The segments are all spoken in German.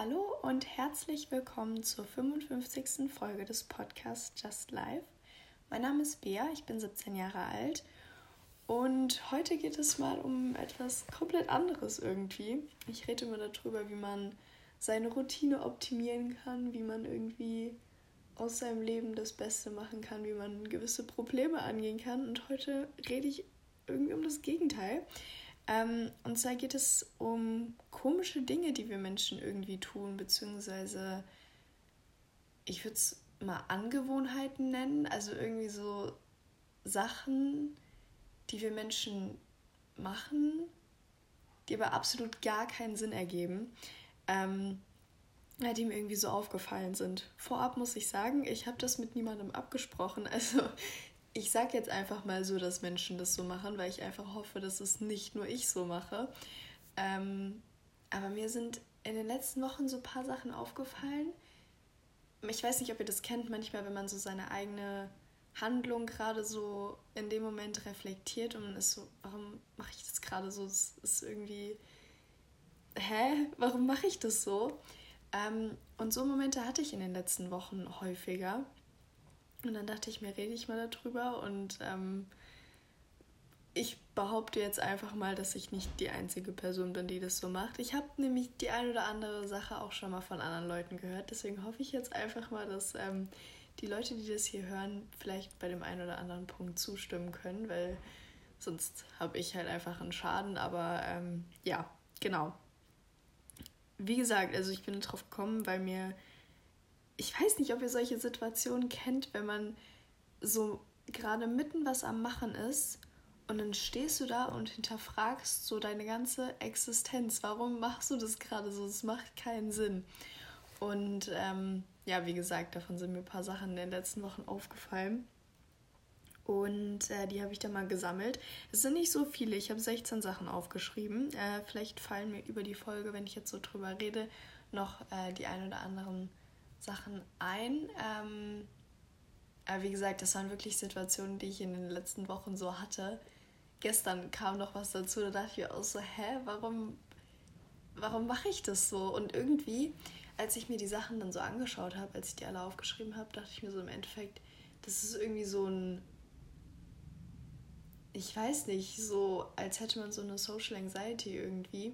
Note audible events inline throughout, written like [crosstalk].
Hallo und herzlich willkommen zur 55. Folge des Podcasts Just Life. Mein Name ist Bea, ich bin 17 Jahre alt und heute geht es mal um etwas komplett anderes irgendwie. Ich rede immer darüber, wie man seine Routine optimieren kann, wie man irgendwie aus seinem Leben das Beste machen kann, wie man gewisse Probleme angehen kann. Und heute rede ich irgendwie um das Gegenteil. Ähm, und zwar geht es um komische Dinge, die wir Menschen irgendwie tun, beziehungsweise ich würde es mal Angewohnheiten nennen, also irgendwie so Sachen, die wir Menschen machen, die aber absolut gar keinen Sinn ergeben, ähm, die mir irgendwie so aufgefallen sind. Vorab muss ich sagen, ich habe das mit niemandem abgesprochen. [laughs] Also ich sage jetzt einfach mal so, dass Menschen das so machen, weil ich einfach hoffe, dass es nicht nur ich so mache. Ähm, aber mir sind in den letzten Wochen so ein paar Sachen aufgefallen. Ich weiß nicht, ob ihr das kennt, manchmal, wenn man so seine eigene Handlung gerade so in dem Moment reflektiert und man ist so, warum mache ich das gerade so? Es ist irgendwie, hä, warum mache ich das so? Ähm, und so Momente hatte ich in den letzten Wochen häufiger. Und dann dachte ich mir, rede ich mal darüber und ähm, ich behaupte jetzt einfach mal, dass ich nicht die einzige Person bin, die das so macht. Ich habe nämlich die ein oder andere Sache auch schon mal von anderen Leuten gehört. Deswegen hoffe ich jetzt einfach mal, dass ähm, die Leute, die das hier hören, vielleicht bei dem einen oder anderen Punkt zustimmen können, weil sonst habe ich halt einfach einen Schaden. Aber ähm, ja, genau. Wie gesagt, also ich bin darauf gekommen, weil mir ich weiß nicht, ob ihr solche Situationen kennt, wenn man so gerade mitten was am Machen ist und dann stehst du da und hinterfragst so deine ganze Existenz. Warum machst du das gerade so? Es macht keinen Sinn. Und ähm, ja, wie gesagt, davon sind mir ein paar Sachen in den letzten Wochen aufgefallen. Und äh, die habe ich dann mal gesammelt. Es sind nicht so viele, ich habe 16 Sachen aufgeschrieben. Äh, vielleicht fallen mir über die Folge, wenn ich jetzt so drüber rede, noch äh, die ein oder anderen Sachen ein. Ähm, aber wie gesagt, das waren wirklich Situationen, die ich in den letzten Wochen so hatte. Gestern kam noch was dazu, da dachte ich mir auch so, hä, warum, warum mache ich das so? Und irgendwie, als ich mir die Sachen dann so angeschaut habe, als ich die alle aufgeschrieben habe, dachte ich mir so im Endeffekt, das ist irgendwie so ein, ich weiß nicht, so als hätte man so eine Social Anxiety irgendwie.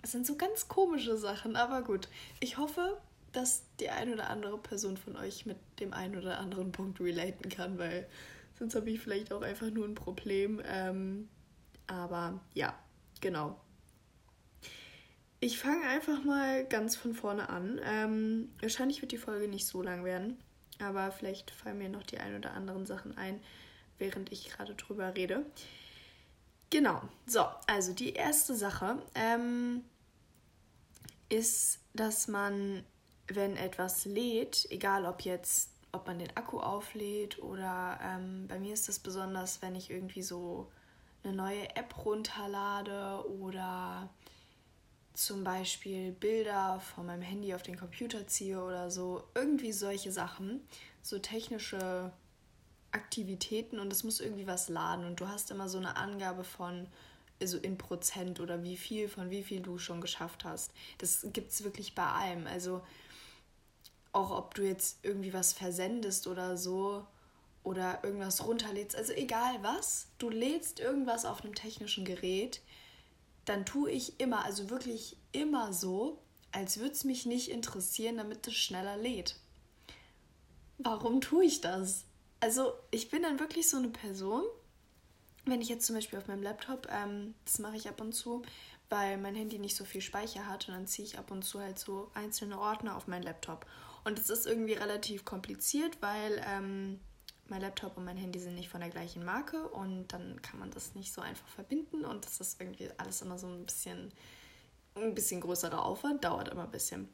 Es sind so ganz komische Sachen, aber gut. Ich hoffe, dass die eine oder andere Person von euch mit dem einen oder anderen Punkt relaten kann, weil sonst habe ich vielleicht auch einfach nur ein Problem. Ähm, aber ja, genau. Ich fange einfach mal ganz von vorne an. Ähm, wahrscheinlich wird die Folge nicht so lang werden, aber vielleicht fallen mir noch die ein oder anderen Sachen ein, während ich gerade drüber rede. Genau, so, also die erste Sache ähm, ist, dass man wenn etwas lädt, egal ob jetzt, ob man den Akku auflädt oder ähm, bei mir ist das besonders, wenn ich irgendwie so eine neue App runterlade oder zum Beispiel Bilder von meinem Handy auf den Computer ziehe oder so, irgendwie solche Sachen, so technische Aktivitäten und es muss irgendwie was laden und du hast immer so eine Angabe von also in Prozent oder wie viel von wie viel du schon geschafft hast. Das gibt es wirklich bei allem. Also auch ob du jetzt irgendwie was versendest oder so oder irgendwas runterlädst, also egal was, du lädst irgendwas auf einem technischen Gerät, dann tue ich immer, also wirklich immer so, als würde es mich nicht interessieren, damit es schneller lädt. Warum tue ich das? Also ich bin dann wirklich so eine Person, wenn ich jetzt zum Beispiel auf meinem Laptop, ähm, das mache ich ab und zu, weil mein Handy nicht so viel Speicher hat und dann ziehe ich ab und zu halt so einzelne Ordner auf meinen Laptop. Und es ist irgendwie relativ kompliziert, weil ähm, mein Laptop und mein Handy sind nicht von der gleichen Marke und dann kann man das nicht so einfach verbinden und das ist irgendwie alles immer so ein bisschen, ein bisschen größerer Aufwand, dauert immer ein bisschen.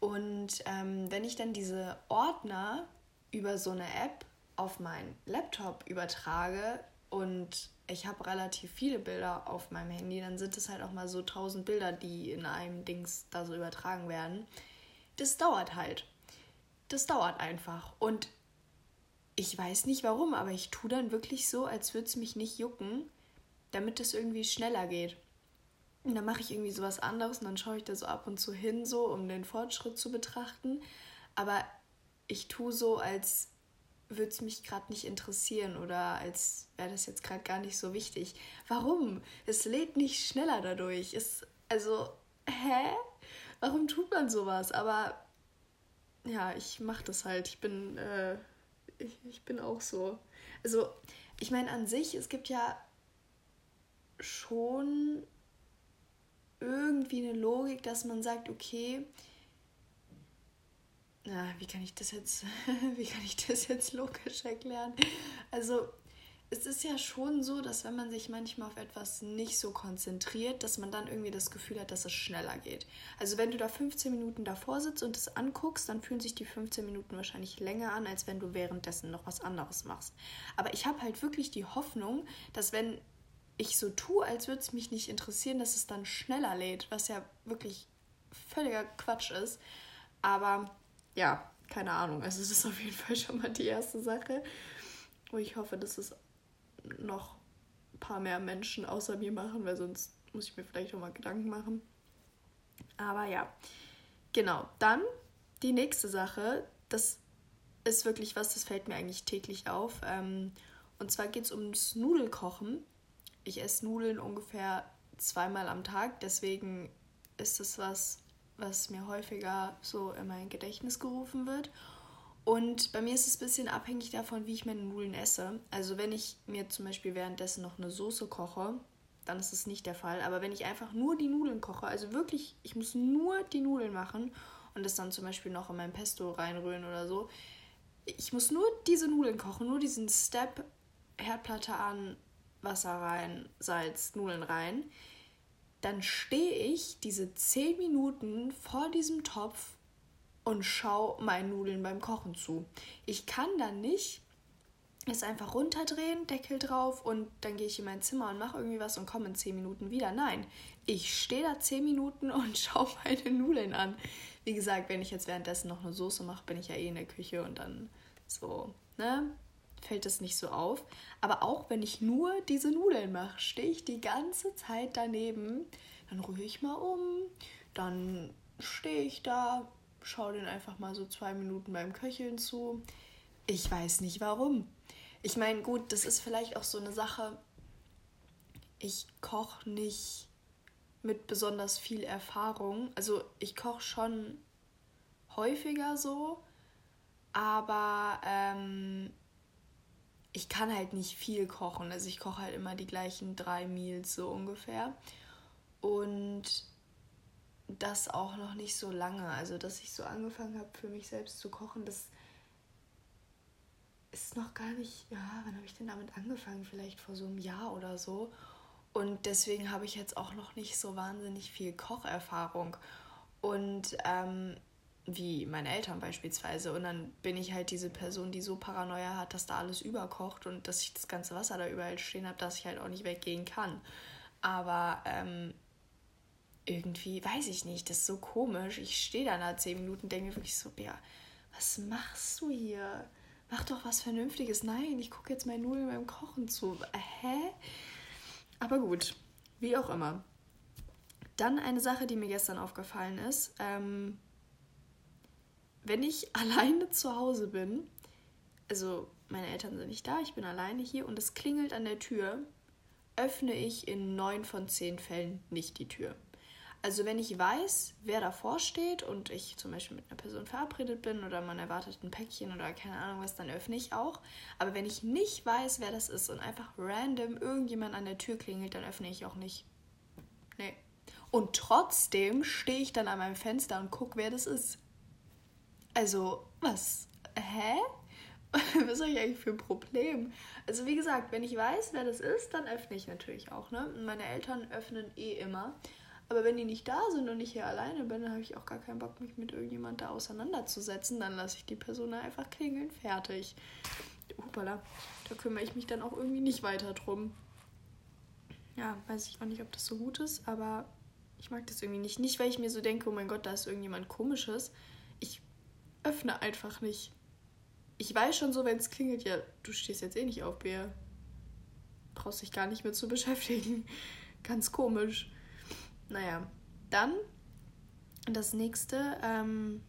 Und ähm, wenn ich dann diese Ordner über so eine App auf meinen Laptop übertrage und ich habe relativ viele Bilder auf meinem Handy, dann sind es halt auch mal so 1000 Bilder, die in einem Dings da so übertragen werden. Das dauert halt das dauert einfach. Und ich weiß nicht warum, aber ich tue dann wirklich so, als würde es mich nicht jucken, damit es irgendwie schneller geht. Und dann mache ich irgendwie sowas anderes und dann schaue ich da so ab und zu hin, so um den Fortschritt zu betrachten. Aber ich tue so, als würde es mich gerade nicht interessieren oder als wäre das jetzt gerade gar nicht so wichtig. Warum? Es lädt nicht schneller dadurch. Es, also, hä? Warum tut man sowas? Aber ja, ich mache das halt. Ich bin, äh, ich, ich bin auch so. Also, ich meine, an sich, es gibt ja schon irgendwie eine Logik, dass man sagt, okay, na, wie kann ich das jetzt, [laughs] wie kann ich das jetzt logisch erklären? Also, es ist ja schon so, dass wenn man sich manchmal auf etwas nicht so konzentriert, dass man dann irgendwie das Gefühl hat, dass es schneller geht. Also wenn du da 15 Minuten davor sitzt und es anguckst, dann fühlen sich die 15 Minuten wahrscheinlich länger an, als wenn du währenddessen noch was anderes machst. Aber ich habe halt wirklich die Hoffnung, dass wenn ich so tue, als würde es mich nicht interessieren, dass es dann schneller lädt, was ja wirklich völliger Quatsch ist. Aber ja, keine Ahnung. Also es ist auf jeden Fall schon mal die erste Sache, wo ich hoffe, dass es noch ein paar mehr Menschen außer mir machen, weil sonst muss ich mir vielleicht auch mal Gedanken machen. Aber ja, genau. Dann die nächste Sache, das ist wirklich was, das fällt mir eigentlich täglich auf. Ähm, und zwar geht es ums Nudelkochen. Ich esse Nudeln ungefähr zweimal am Tag, deswegen ist das was, was mir häufiger so in mein Gedächtnis gerufen wird. Und bei mir ist es ein bisschen abhängig davon, wie ich meine Nudeln esse. Also wenn ich mir zum Beispiel währenddessen noch eine Soße koche, dann ist es nicht der Fall. Aber wenn ich einfach nur die Nudeln koche, also wirklich, ich muss nur die Nudeln machen und das dann zum Beispiel noch in mein Pesto reinrühren oder so. Ich muss nur diese Nudeln kochen, nur diesen Step, Herdplatte an, Wasser rein, Salz, Nudeln rein. Dann stehe ich diese 10 Minuten vor diesem Topf und schaue meinen Nudeln beim Kochen zu. Ich kann dann nicht es einfach runterdrehen, Deckel drauf und dann gehe ich in mein Zimmer und mache irgendwie was und komme in 10 Minuten wieder. Nein, ich stehe da 10 Minuten und [laughs] schaue meine Nudeln an. Wie gesagt, wenn ich jetzt währenddessen noch eine Soße mache, bin ich ja eh in der Küche und dann so, ne? Fällt das nicht so auf. Aber auch wenn ich nur diese Nudeln mache, stehe ich die ganze Zeit daneben. Dann rühre ich mal um, dann stehe ich da, schau den einfach mal so zwei Minuten beim Köcheln zu. Ich weiß nicht warum. Ich meine, gut, das ist vielleicht auch so eine Sache. Ich koche nicht mit besonders viel Erfahrung. Also ich koche schon häufiger so, aber ähm, ich kann halt nicht viel kochen. Also ich koche halt immer die gleichen drei Meals so ungefähr. Und das auch noch nicht so lange. Also, dass ich so angefangen habe, für mich selbst zu kochen, das ist noch gar nicht, ja, wann habe ich denn damit angefangen? Vielleicht vor so einem Jahr oder so. Und deswegen habe ich jetzt auch noch nicht so wahnsinnig viel Kocherfahrung. Und ähm, wie meine Eltern beispielsweise. Und dann bin ich halt diese Person, die so Paranoia hat, dass da alles überkocht und dass ich das ganze Wasser da überall stehen habe, dass ich halt auch nicht weggehen kann. Aber ähm, irgendwie, weiß ich nicht, das ist so komisch. Ich stehe da nach zehn Minuten, denke mir wirklich so, ja, was machst du hier? Mach doch was Vernünftiges. Nein, ich gucke jetzt mein Nudeln beim Kochen zu. Hä? Aber gut, wie auch immer. Dann eine Sache, die mir gestern aufgefallen ist. Ähm, wenn ich [laughs] alleine zu Hause bin, also meine Eltern sind nicht da, ich bin alleine hier und es klingelt an der Tür, öffne ich in neun von zehn Fällen nicht die Tür. Also wenn ich weiß, wer davor steht und ich zum Beispiel mit einer Person verabredet bin oder man erwartet ein Päckchen oder keine Ahnung was, dann öffne ich auch. Aber wenn ich nicht weiß, wer das ist und einfach random irgendjemand an der Tür klingelt, dann öffne ich auch nicht. Nee. Und trotzdem stehe ich dann an meinem Fenster und gucke, wer das ist. Also, was? Hä? [laughs] was habe ich eigentlich für ein Problem? Also, wie gesagt, wenn ich weiß, wer das ist, dann öffne ich natürlich auch. Ne? Meine Eltern öffnen eh immer. Aber wenn die nicht da sind und ich hier alleine bin, dann habe ich auch gar keinen Bock, mich mit irgendjemand da auseinanderzusetzen. Dann lasse ich die Person einfach klingeln, fertig. Hoppala, da kümmere ich mich dann auch irgendwie nicht weiter drum. Ja, weiß ich auch nicht, ob das so gut ist, aber ich mag das irgendwie nicht. Nicht, weil ich mir so denke, oh mein Gott, da ist irgendjemand komisches. Ich öffne einfach nicht. Ich weiß schon so, wenn es klingelt, ja, du stehst jetzt eh nicht auf, Bär. Brauchst dich gar nicht mehr zu beschäftigen. Ganz komisch. Naja, dann das nächste, ähm,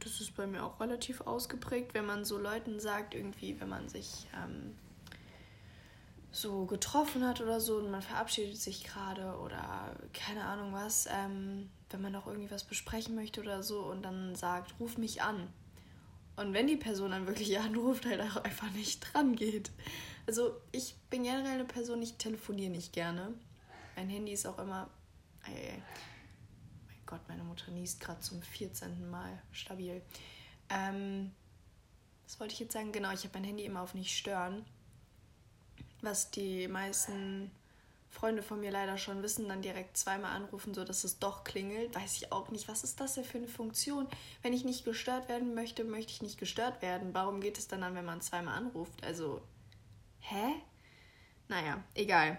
das ist bei mir auch relativ ausgeprägt, wenn man so Leuten sagt, irgendwie, wenn man sich ähm, so getroffen hat oder so und man verabschiedet sich gerade oder keine Ahnung was, ähm, wenn man noch irgendwie was besprechen möchte oder so und dann sagt, ruf mich an. Und wenn die Person dann wirklich [laughs] anruft, halt auch einfach nicht dran geht. Also ich bin generell eine Person, ich telefoniere nicht gerne. Mein Handy ist auch immer. Ey, mein Gott, meine Mutter niest gerade zum 14. Mal stabil. Ähm, was wollte ich jetzt sagen? Genau, ich habe mein Handy immer auf nicht stören. Was die meisten Freunde von mir leider schon wissen, dann direkt zweimal anrufen, sodass es doch klingelt. Weiß ich auch nicht, was ist das denn für eine Funktion? Wenn ich nicht gestört werden möchte, möchte ich nicht gestört werden. Warum geht es dann an, wenn man zweimal anruft? Also, hä? Naja, egal.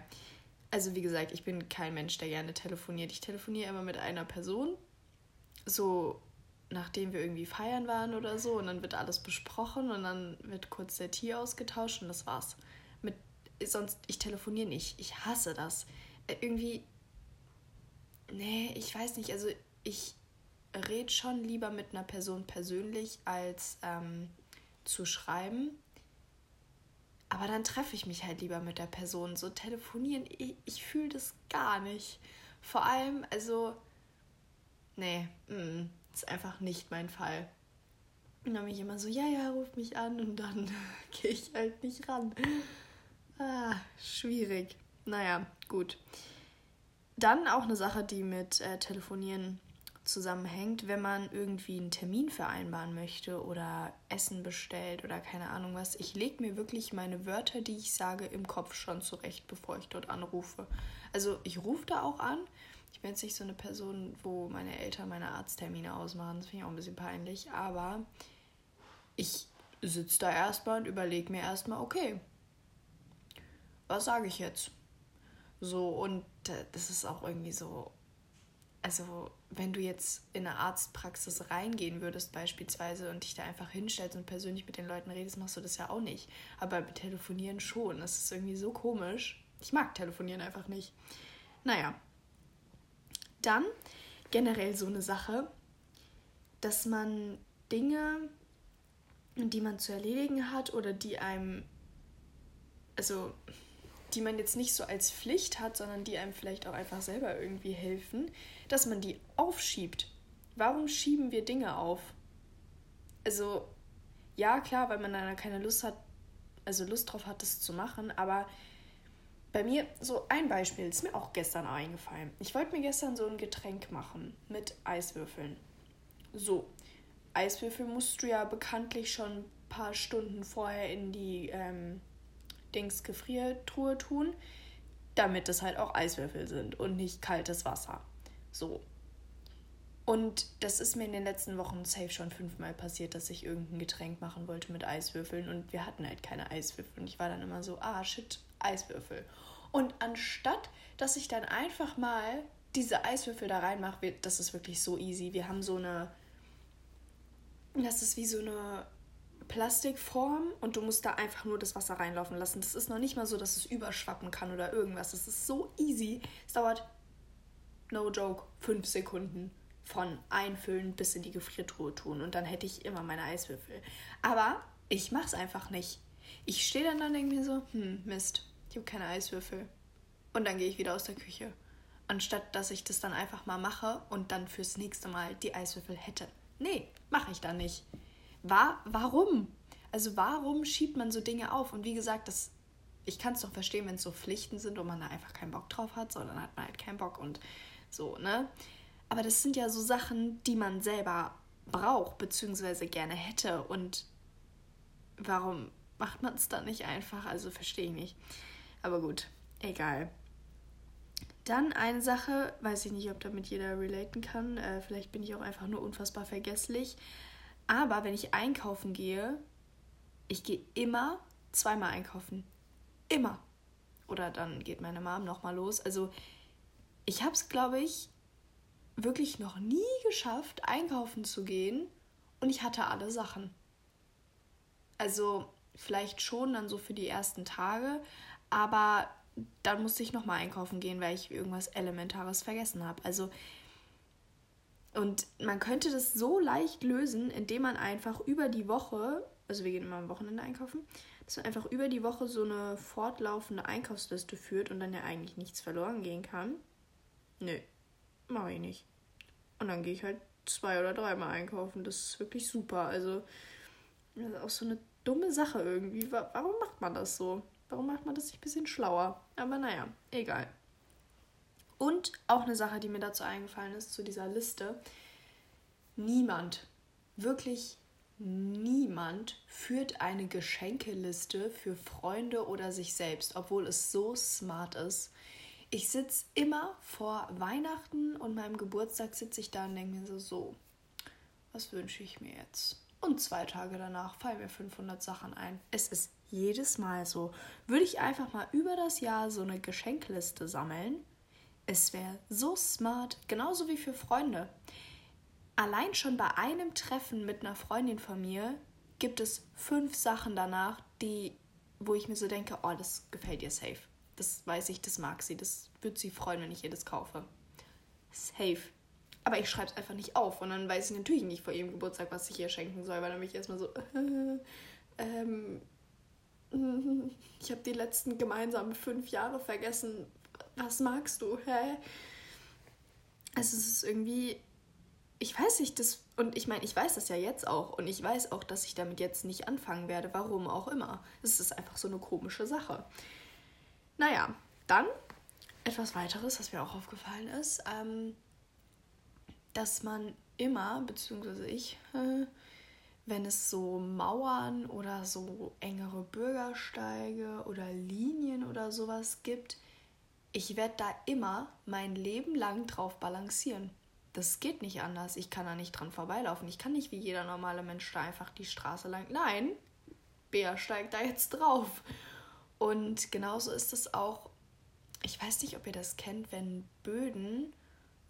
Also, wie gesagt, ich bin kein Mensch, der gerne telefoniert. Ich telefoniere immer mit einer Person. So, nachdem wir irgendwie feiern waren oder so. Und dann wird alles besprochen und dann wird kurz der Tee ausgetauscht und das war's sonst, ich telefoniere nicht. Ich hasse das. Äh, irgendwie, nee, ich weiß nicht. Also ich rede schon lieber mit einer Person persönlich als ähm, zu schreiben. Aber dann treffe ich mich halt lieber mit der Person. So telefonieren, ich, ich fühle das gar nicht. Vor allem, also, nee, mm, ist einfach nicht mein Fall. Und dann bin ich immer so, ja, ja, ruf mich an und dann [laughs] gehe ich halt nicht ran. Ah, schwierig. Naja, gut. Dann auch eine Sache, die mit äh, Telefonieren zusammenhängt, wenn man irgendwie einen Termin vereinbaren möchte oder Essen bestellt oder keine Ahnung was. Ich lege mir wirklich meine Wörter, die ich sage, im Kopf schon zurecht, bevor ich dort anrufe. Also ich rufe da auch an. Ich bin jetzt nicht so eine Person, wo meine Eltern meine Arzttermine ausmachen. Das finde ich auch ein bisschen peinlich. Aber ich sitze da erstmal und überlege mir erstmal, okay, was sage ich jetzt? So, und äh, das ist auch irgendwie so, also wenn du jetzt in eine Arztpraxis reingehen würdest beispielsweise und dich da einfach hinstellst und persönlich mit den Leuten redest, machst du das ja auch nicht. Aber mit Telefonieren schon. Das ist irgendwie so komisch. Ich mag Telefonieren einfach nicht. Naja. Dann generell so eine Sache, dass man Dinge, die man zu erledigen hat oder die einem, also die man jetzt nicht so als Pflicht hat, sondern die einem vielleicht auch einfach selber irgendwie helfen, dass man die aufschiebt. Warum schieben wir Dinge auf? Also, ja, klar, weil man dann keine Lust hat, also Lust drauf hat, das zu machen, aber bei mir, so ein Beispiel, ist mir auch gestern eingefallen. Ich wollte mir gestern so ein Getränk machen mit Eiswürfeln. So, Eiswürfel musst du ja bekanntlich schon ein paar Stunden vorher in die ähm, Dings Gefriertruhe tun, damit es halt auch Eiswürfel sind und nicht kaltes Wasser. So. Und das ist mir in den letzten Wochen safe schon fünfmal passiert, dass ich irgendein Getränk machen wollte mit Eiswürfeln und wir hatten halt keine Eiswürfel. Und ich war dann immer so, ah shit, Eiswürfel. Und anstatt, dass ich dann einfach mal diese Eiswürfel da reinmache, das ist wirklich so easy. Wir haben so eine, das ist wie so eine Plastikform und du musst da einfach nur das Wasser reinlaufen lassen. Das ist noch nicht mal so, dass es überschwappen kann oder irgendwas. Das ist so easy. Es dauert, no joke, fünf Sekunden von einfüllen bis in die Gefriertruhe tun und dann hätte ich immer meine Eiswürfel. Aber ich mach's einfach nicht. Ich stehe dann dann irgendwie so, hm, Mist, ich habe keine Eiswürfel. Und dann gehe ich wieder aus der Küche. Anstatt dass ich das dann einfach mal mache und dann fürs nächste Mal die Eiswürfel hätte. Nee, mache ich dann nicht war, warum? Also warum schiebt man so Dinge auf? Und wie gesagt, das, ich kann es doch verstehen, wenn es so Pflichten sind und man da einfach keinen Bock drauf hat, sondern hat man halt keinen Bock und so, ne? Aber das sind ja so Sachen, die man selber braucht, beziehungsweise gerne hätte. Und warum macht man es dann nicht einfach? Also verstehe ich nicht. Aber gut, egal. Dann eine Sache, weiß ich nicht, ob damit jeder relaten kann. Äh, vielleicht bin ich auch einfach nur unfassbar vergesslich. Aber wenn ich einkaufen gehe, ich gehe immer zweimal einkaufen. Immer. Oder dann geht meine Mom nochmal los. Also ich habe es, glaube ich, wirklich noch nie geschafft, einkaufen zu gehen und ich hatte alle Sachen. Also vielleicht schon dann so für die ersten Tage, aber dann musste ich nochmal einkaufen gehen, weil ich irgendwas Elementares vergessen habe. Also, und man könnte das so leicht lösen, indem man einfach über die Woche, also wir gehen immer am Wochenende einkaufen, dass man einfach über die Woche so eine fortlaufende Einkaufsliste führt und dann ja eigentlich nichts verloren gehen kann. Nö, mache ich nicht. Und dann gehe ich halt zwei oder dreimal einkaufen. Das ist wirklich super. Also, das ist auch so eine dumme Sache irgendwie. Warum macht man das so? Warum macht man das nicht ein bisschen schlauer? Aber naja, egal. Und auch eine Sache, die mir dazu eingefallen ist, zu dieser Liste. Niemand, wirklich niemand führt eine Geschenkeliste für Freunde oder sich selbst, obwohl es so smart ist. Ich sitze immer vor Weihnachten und meinem Geburtstag sitze ich da und denke mir so, so, was wünsche ich mir jetzt? Und zwei Tage danach fallen mir 500 Sachen ein. Es ist jedes Mal so. Würde ich einfach mal über das Jahr so eine Geschenkliste sammeln, es wäre so smart, genauso wie für Freunde. Allein schon bei einem Treffen mit einer Freundin von mir gibt es fünf Sachen danach, die, wo ich mir so denke, oh, das gefällt ihr safe. Das weiß ich, das mag sie, das wird sie freuen, wenn ich ihr das kaufe. Safe. Aber ich schreibe es einfach nicht auf und dann weiß ich natürlich nicht vor ihrem Geburtstag, was ich ihr schenken soll, weil dann bin ich erstmal so, äh, [laughs] ähm, [laughs] ich habe die letzten gemeinsamen fünf Jahre vergessen. Was magst du? Hä? Also es ist irgendwie, ich weiß nicht, das, und ich meine, ich weiß das ja jetzt auch und ich weiß auch, dass ich damit jetzt nicht anfangen werde, warum auch immer. Es ist einfach so eine komische Sache. Naja, dann etwas weiteres, was mir auch aufgefallen ist, ähm, dass man immer, beziehungsweise ich, äh, [laughs] wenn es so Mauern oder so engere Bürgersteige oder Linien oder sowas gibt, ich werde da immer mein Leben lang drauf balancieren. Das geht nicht anders. Ich kann da nicht dran vorbeilaufen. Ich kann nicht wie jeder normale Mensch da einfach die Straße lang. Nein, Bär steigt da jetzt drauf. Und genauso ist es auch, ich weiß nicht, ob ihr das kennt, wenn Böden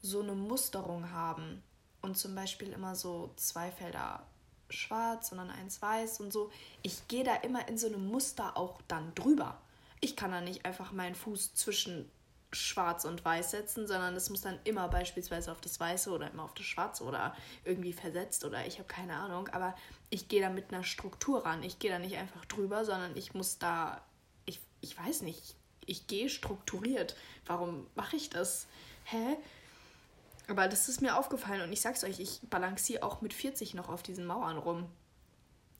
so eine Musterung haben und zum Beispiel immer so zwei Felder schwarz, sondern eins weiß und so. Ich gehe da immer in so einem Muster auch dann drüber. Ich kann da nicht einfach meinen Fuß zwischen schwarz und weiß setzen, sondern es muss dann immer beispielsweise auf das Weiße oder immer auf das Schwarze oder irgendwie versetzt oder ich habe keine Ahnung. Aber ich gehe da mit einer Struktur ran. Ich gehe da nicht einfach drüber, sondern ich muss da, ich, ich weiß nicht, ich gehe strukturiert. Warum mache ich das? Hä? Aber das ist mir aufgefallen und ich sag's euch, ich balanciere auch mit 40 noch auf diesen Mauern rum.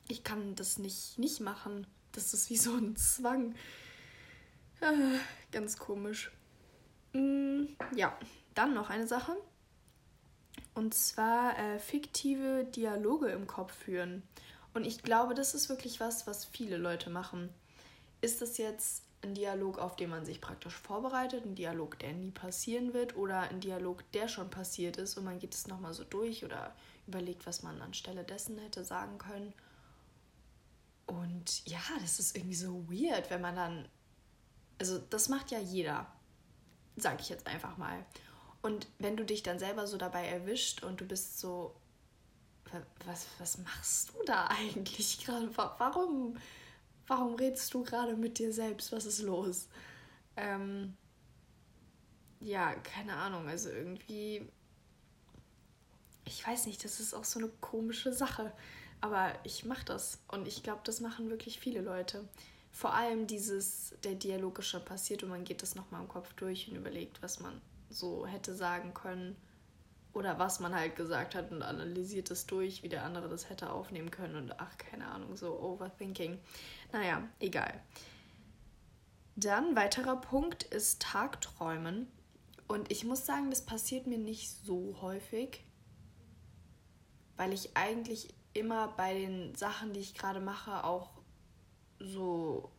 Ich kann das nicht, nicht machen. Das ist wie so ein Zwang. Ah, ganz komisch. Mm, ja, dann noch eine Sache. Und zwar äh, fiktive Dialoge im Kopf führen. Und ich glaube, das ist wirklich was, was viele Leute machen. Ist das jetzt ein Dialog, auf den man sich praktisch vorbereitet, ein Dialog, der nie passieren wird oder ein Dialog, der schon passiert ist und man geht es nochmal so durch oder überlegt, was man anstelle dessen hätte sagen können. Und ja, das ist irgendwie so weird, wenn man dann, also das macht ja jeder, sag ich jetzt einfach mal. Und wenn du dich dann selber so dabei erwischt und du bist so, was, was machst du da eigentlich gerade? Warum? warum redest du gerade mit dir selbst? Was ist los? Ähm, ja, keine Ahnung. Also irgendwie, ich weiß nicht, das ist auch so eine komische Sache. Aber ich mache das und ich glaube, das machen wirklich viele Leute. Vor allem dieses, der Dialog ist schon passiert und man geht das nochmal im Kopf durch und überlegt, was man so hätte sagen können oder was man halt gesagt hat und analysiert es durch, wie der andere das hätte aufnehmen können und ach, keine Ahnung, so Overthinking. Naja, egal. Dann weiterer Punkt ist Tagträumen. Und ich muss sagen, das passiert mir nicht so häufig, weil ich eigentlich immer bei den Sachen, die ich gerade mache, auch so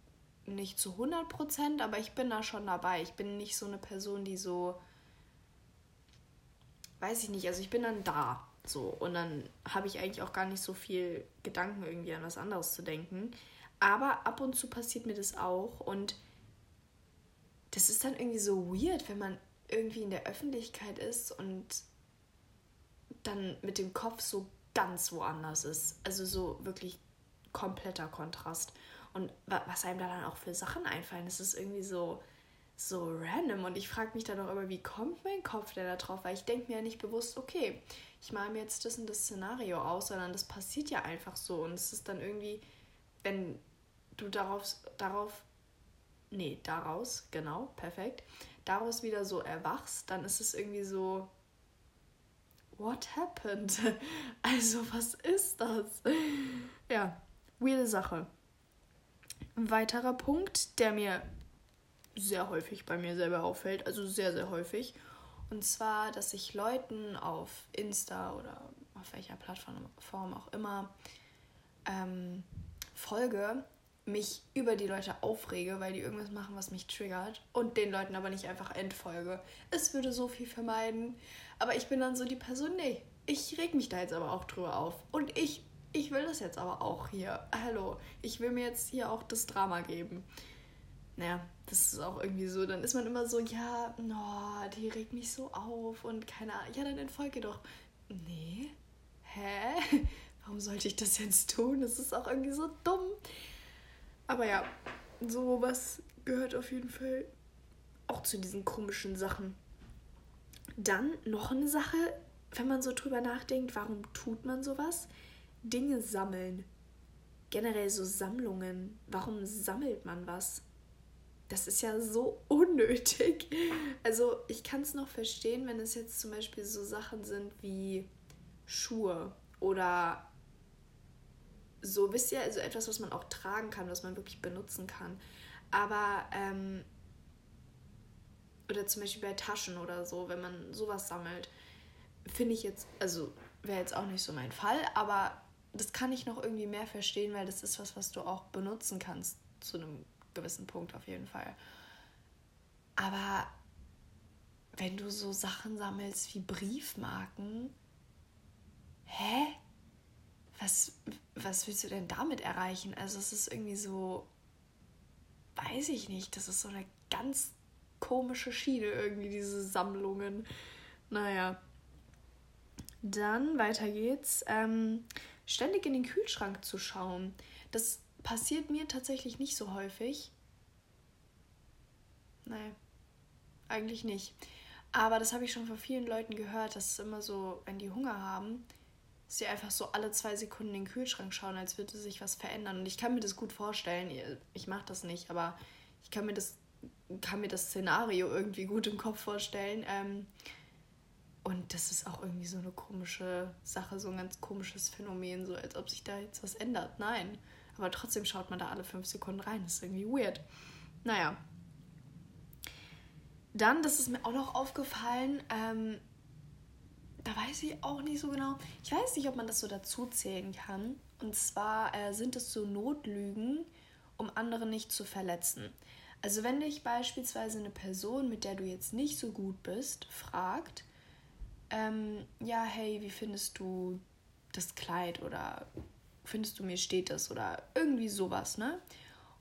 nicht zu 100 Prozent, aber ich bin da schon dabei. Ich bin nicht so eine Person, die so, weiß ich nicht, also ich bin dann da. So, und dann habe ich eigentlich auch gar nicht so viel Gedanken, irgendwie an was anderes zu denken. Aber ab und zu passiert mir das auch und das ist dann irgendwie so weird, wenn man irgendwie in der Öffentlichkeit ist und dann mit dem Kopf so ganz woanders ist. Also so wirklich kompletter Kontrast. Und was einem da dann auch für Sachen einfallen, das ist irgendwie so, so random und ich frage mich dann auch immer, wie kommt mein Kopf denn da drauf? Weil ich denke mir ja nicht bewusst, okay, ich male mir jetzt das und das Szenario aus, sondern das passiert ja einfach so und es ist dann irgendwie, wenn du darauf, darauf, nee, daraus, genau, perfekt, daraus wieder so erwachst, dann ist es irgendwie so, what happened? [laughs] Also, was ist das? Ja, weirde Sache. Ein weiterer Punkt, der mir sehr häufig bei mir selber auffällt, also sehr, sehr häufig. Und zwar, dass ich Leuten auf Insta oder auf welcher Plattform auch immer ähm, folge, mich über die Leute aufrege, weil die irgendwas machen, was mich triggert und den Leuten aber nicht einfach entfolge. Es würde so viel vermeiden. Aber ich bin dann so die Person, nee, ich reg mich da jetzt aber auch drüber auf. Und ich, ich will das jetzt aber auch hier. Hallo, ich will mir jetzt hier auch das Drama geben naja, das ist auch irgendwie so, dann ist man immer so, ja, no, die regt mich so auf und keine Ahnung, ja, dann entfolge doch. Nee, hä? [laughs] Warum sollte ich das jetzt tun? Das ist auch irgendwie so dumm. Aber ja, sowas gehört auf jeden Fall auch zu diesen komischen Sachen. Dann noch eine Sache, wenn man so drüber nachdenkt, warum tut man sowas? Dinge sammeln. Generell so Sammlungen. Warum sammelt man was? das ist ja so [laughs] unnötig. Also ich kann es noch verstehen, wenn es jetzt zum Beispiel so Sachen sind wie Schuhe oder so, wisst ihr, also etwas, was man auch tragen kann, was man wirklich benutzen kann. Aber, ähm, oder zum Beispiel bei Taschen oder so, wenn man sowas sammelt, finde ich jetzt, also wäre jetzt auch nicht so mein Fall, aber das kann ich noch irgendwie mehr verstehen, weil das ist was, was du auch benutzen kannst zu einem gewissen Punkt auf jeden Fall. Aber wenn du so Sachen sammelst wie Briefmarken, hä? Was, was willst du denn damit erreichen? Also es ist irgendwie so, weiß ich nicht, das ist so eine ganz komische Schiene irgendwie, diese Sammlungen. Naja. Dann weiter geht's. Ähm, ständig in den Kühlschrank zu schauen. Das passiert mir tatsächlich nicht so häufig. Nein, eigentlich nicht. Aber das habe ich schon von vielen Leuten gehört, dass es immer so, wenn die Hunger haben, sie einfach so alle zwei Sekunden in den Kühlschrank schauen, als würde sich was verändern. Und ich kann mir das gut vorstellen. Ich mache das nicht, aber ich kann mir das, kann mir das Szenario irgendwie gut im Kopf vorstellen. Ähm, und das ist auch irgendwie so eine komische Sache, so ein ganz komisches Phänomen, so als ob sich da jetzt was ändert. Nein. Aber trotzdem schaut man da alle fünf Sekunden rein. Das ist irgendwie weird. Naja. Dann, das ist mir auch noch aufgefallen, ähm, da weiß ich auch nicht so genau. Ich weiß nicht, ob man das so dazu zählen kann. Und zwar äh, sind es so Notlügen, um andere nicht zu verletzen. Also wenn dich beispielsweise eine Person, mit der du jetzt nicht so gut bist, fragt, ähm, ja, hey, wie findest du das Kleid oder findest du, mir steht das oder irgendwie sowas, ne?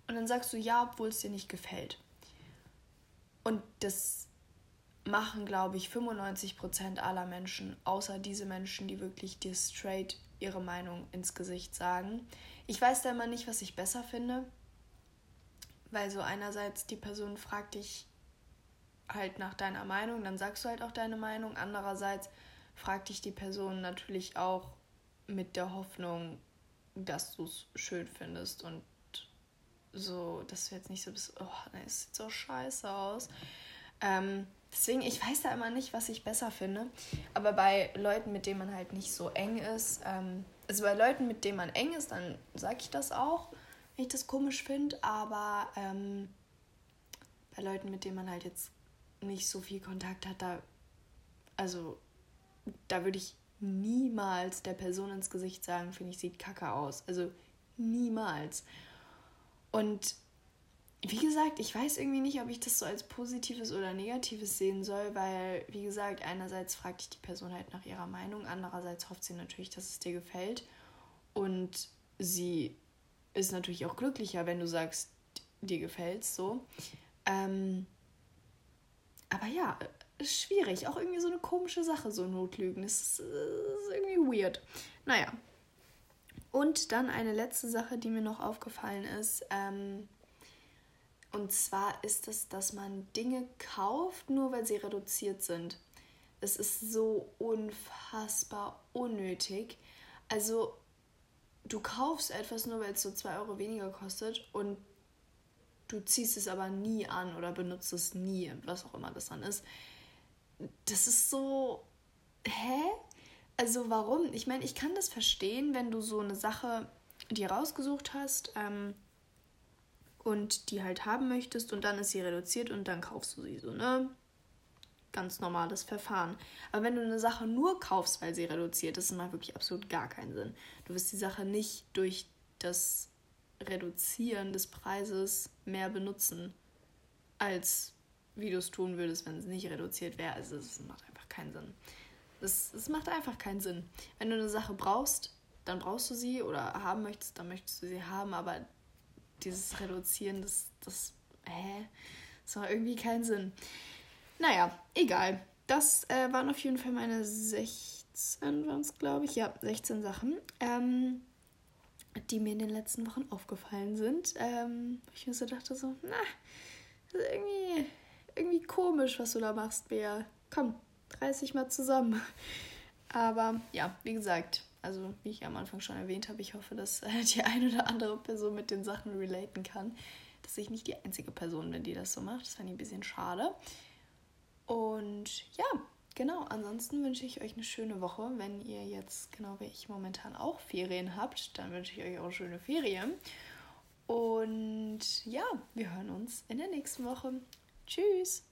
Und dann sagst du ja, obwohl es dir nicht gefällt. Und das machen, glaube ich, 95% aller Menschen, außer diese Menschen, die wirklich dir straight ihre Meinung ins Gesicht sagen. Ich weiß da immer nicht, was ich besser finde, weil so einerseits die Person fragt dich halt nach deiner Meinung, dann sagst du halt auch deine Meinung. Andererseits fragt dich die Person natürlich auch mit der Hoffnung, dass du es schön findest und so, dass du jetzt nicht so bist, oh, nee, es sieht so scheiße aus. Ähm, deswegen, ich weiß da immer nicht, was ich besser finde. Aber bei Leuten, mit denen man halt nicht so eng ist, ähm, also bei Leuten, mit denen man eng ist, dann sage ich das auch, wenn ich das komisch finde. Aber ähm, bei Leuten, mit denen man halt jetzt nicht so viel Kontakt hat, da, also da würde ich niemals der Person ins Gesicht sagen, finde ich, sieht kacke aus. Also niemals. Und wie gesagt, ich weiß irgendwie nicht, ob ich das so als positives oder negatives sehen soll, weil, wie gesagt, einerseits fragt dich die Person halt nach ihrer Meinung, andererseits hofft sie natürlich, dass es dir gefällt. Und sie ist natürlich auch glücklicher, wenn du sagst, dir gefällt so. Ähm, aber ja, ist schwierig. Auch irgendwie so eine komische Sache, so Notlügen. Das ist, das ist irgendwie weird. Naja. Und dann eine letzte Sache, die mir noch aufgefallen ist. Ähm, Und zwar ist es, dass man Dinge kauft, nur weil sie reduziert sind. Es ist so unfassbar unnötig. Also, du kaufst etwas nur, weil es so 2 Euro weniger kostet und du ziehst es aber nie an oder benutzt es nie, was auch immer das dann ist. Das ist so. Hä? Also warum? Ich meine, ich kann das verstehen, wenn du so eine Sache dir rausgesucht hast ähm, und die halt haben möchtest und dann ist sie reduziert und dann kaufst du sie so, ne? Ganz normales Verfahren. Aber wenn du eine Sache nur kaufst, weil sie reduziert ist, macht wirklich absolut gar keinen Sinn. Du wirst die Sache nicht durch das Reduzieren des Preises mehr benutzen, als wie du es tun würdest, wenn es nicht reduziert wäre. Also es macht einfach keinen Sinn. Es, macht einfach keinen Sinn. Wenn du eine Sache brauchst, dann brauchst du sie oder haben möchtest, dann möchtest du sie haben, aber dieses Reduzieren, das, das, hä? Das macht irgendwie keinen Sinn. Naja, egal. Das äh, waren auf jeden Fall meine 16, waren es, glaube ich. Ja, 16 Sachen. Ähm, die mir in den letzten Wochen aufgefallen sind. Ähm, ich mir so dachte so, na, das ist irgendwie, irgendwie komisch, was du da machst, Bea. Komm, reiß dich mal zusammen. Aber ja, wie gesagt, also wie ich am Anfang schon erwähnt habe, ich hoffe, dass äh, die eine oder andere Person mit den Sachen relaten kann. Dass ich nicht die einzige Person bin, die das so macht. Das fand ich ein bisschen schade. Und ja, genau, ansonsten wünsche ich euch eine schöne Woche. Wenn ihr jetzt, genau wie ich momentan auch Ferien habt, dann wünsche ich euch auch schöne Ferien. Und ja, wir hören uns in der nächsten Woche. Tschüss!